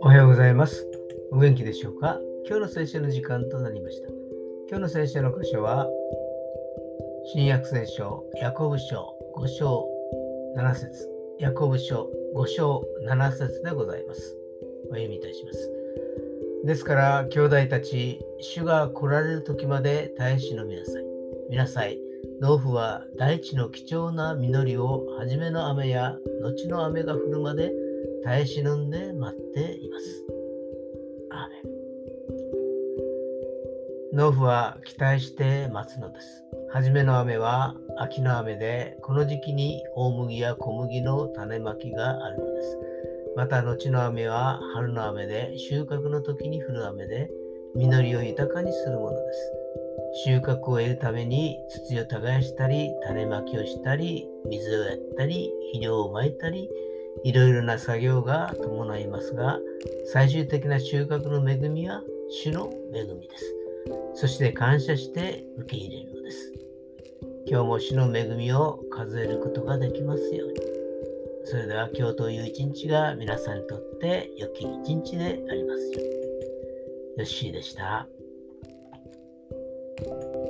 おはようございます。お元気でしょうか？今日の聖書の時間となりました。今日の聖書の箇所は、新約聖書、ヤコブ書5章7節ヤコブ書5章7節でございます。お読みいたします。ですから、兄弟たち、主が来られる時まで耐え忍びなさい。見なさい。農夫は大地の貴重な実りを初めの雨や後の雨が降るまで耐え忍んで待っています。ア農夫は期待して待つのです。初めの雨は秋の雨で、この時期に大麦や小麦の種まきがあるのです。また後の雨は春の雨で、収穫の時に降る雨で、実りを豊かにするものです。収穫を得るために土を耕したり、種まきをしたり、水をやったり、肥料をまいたり、いろいろな作業が伴いますが、最終的な収穫の恵みは主の恵みです。そして感謝して受け入れるのです。今日も主の恵みを数えることができますように。それでは今日という一日が皆さんにとって良き一日でありますように。ヨッシーでした。Thank you.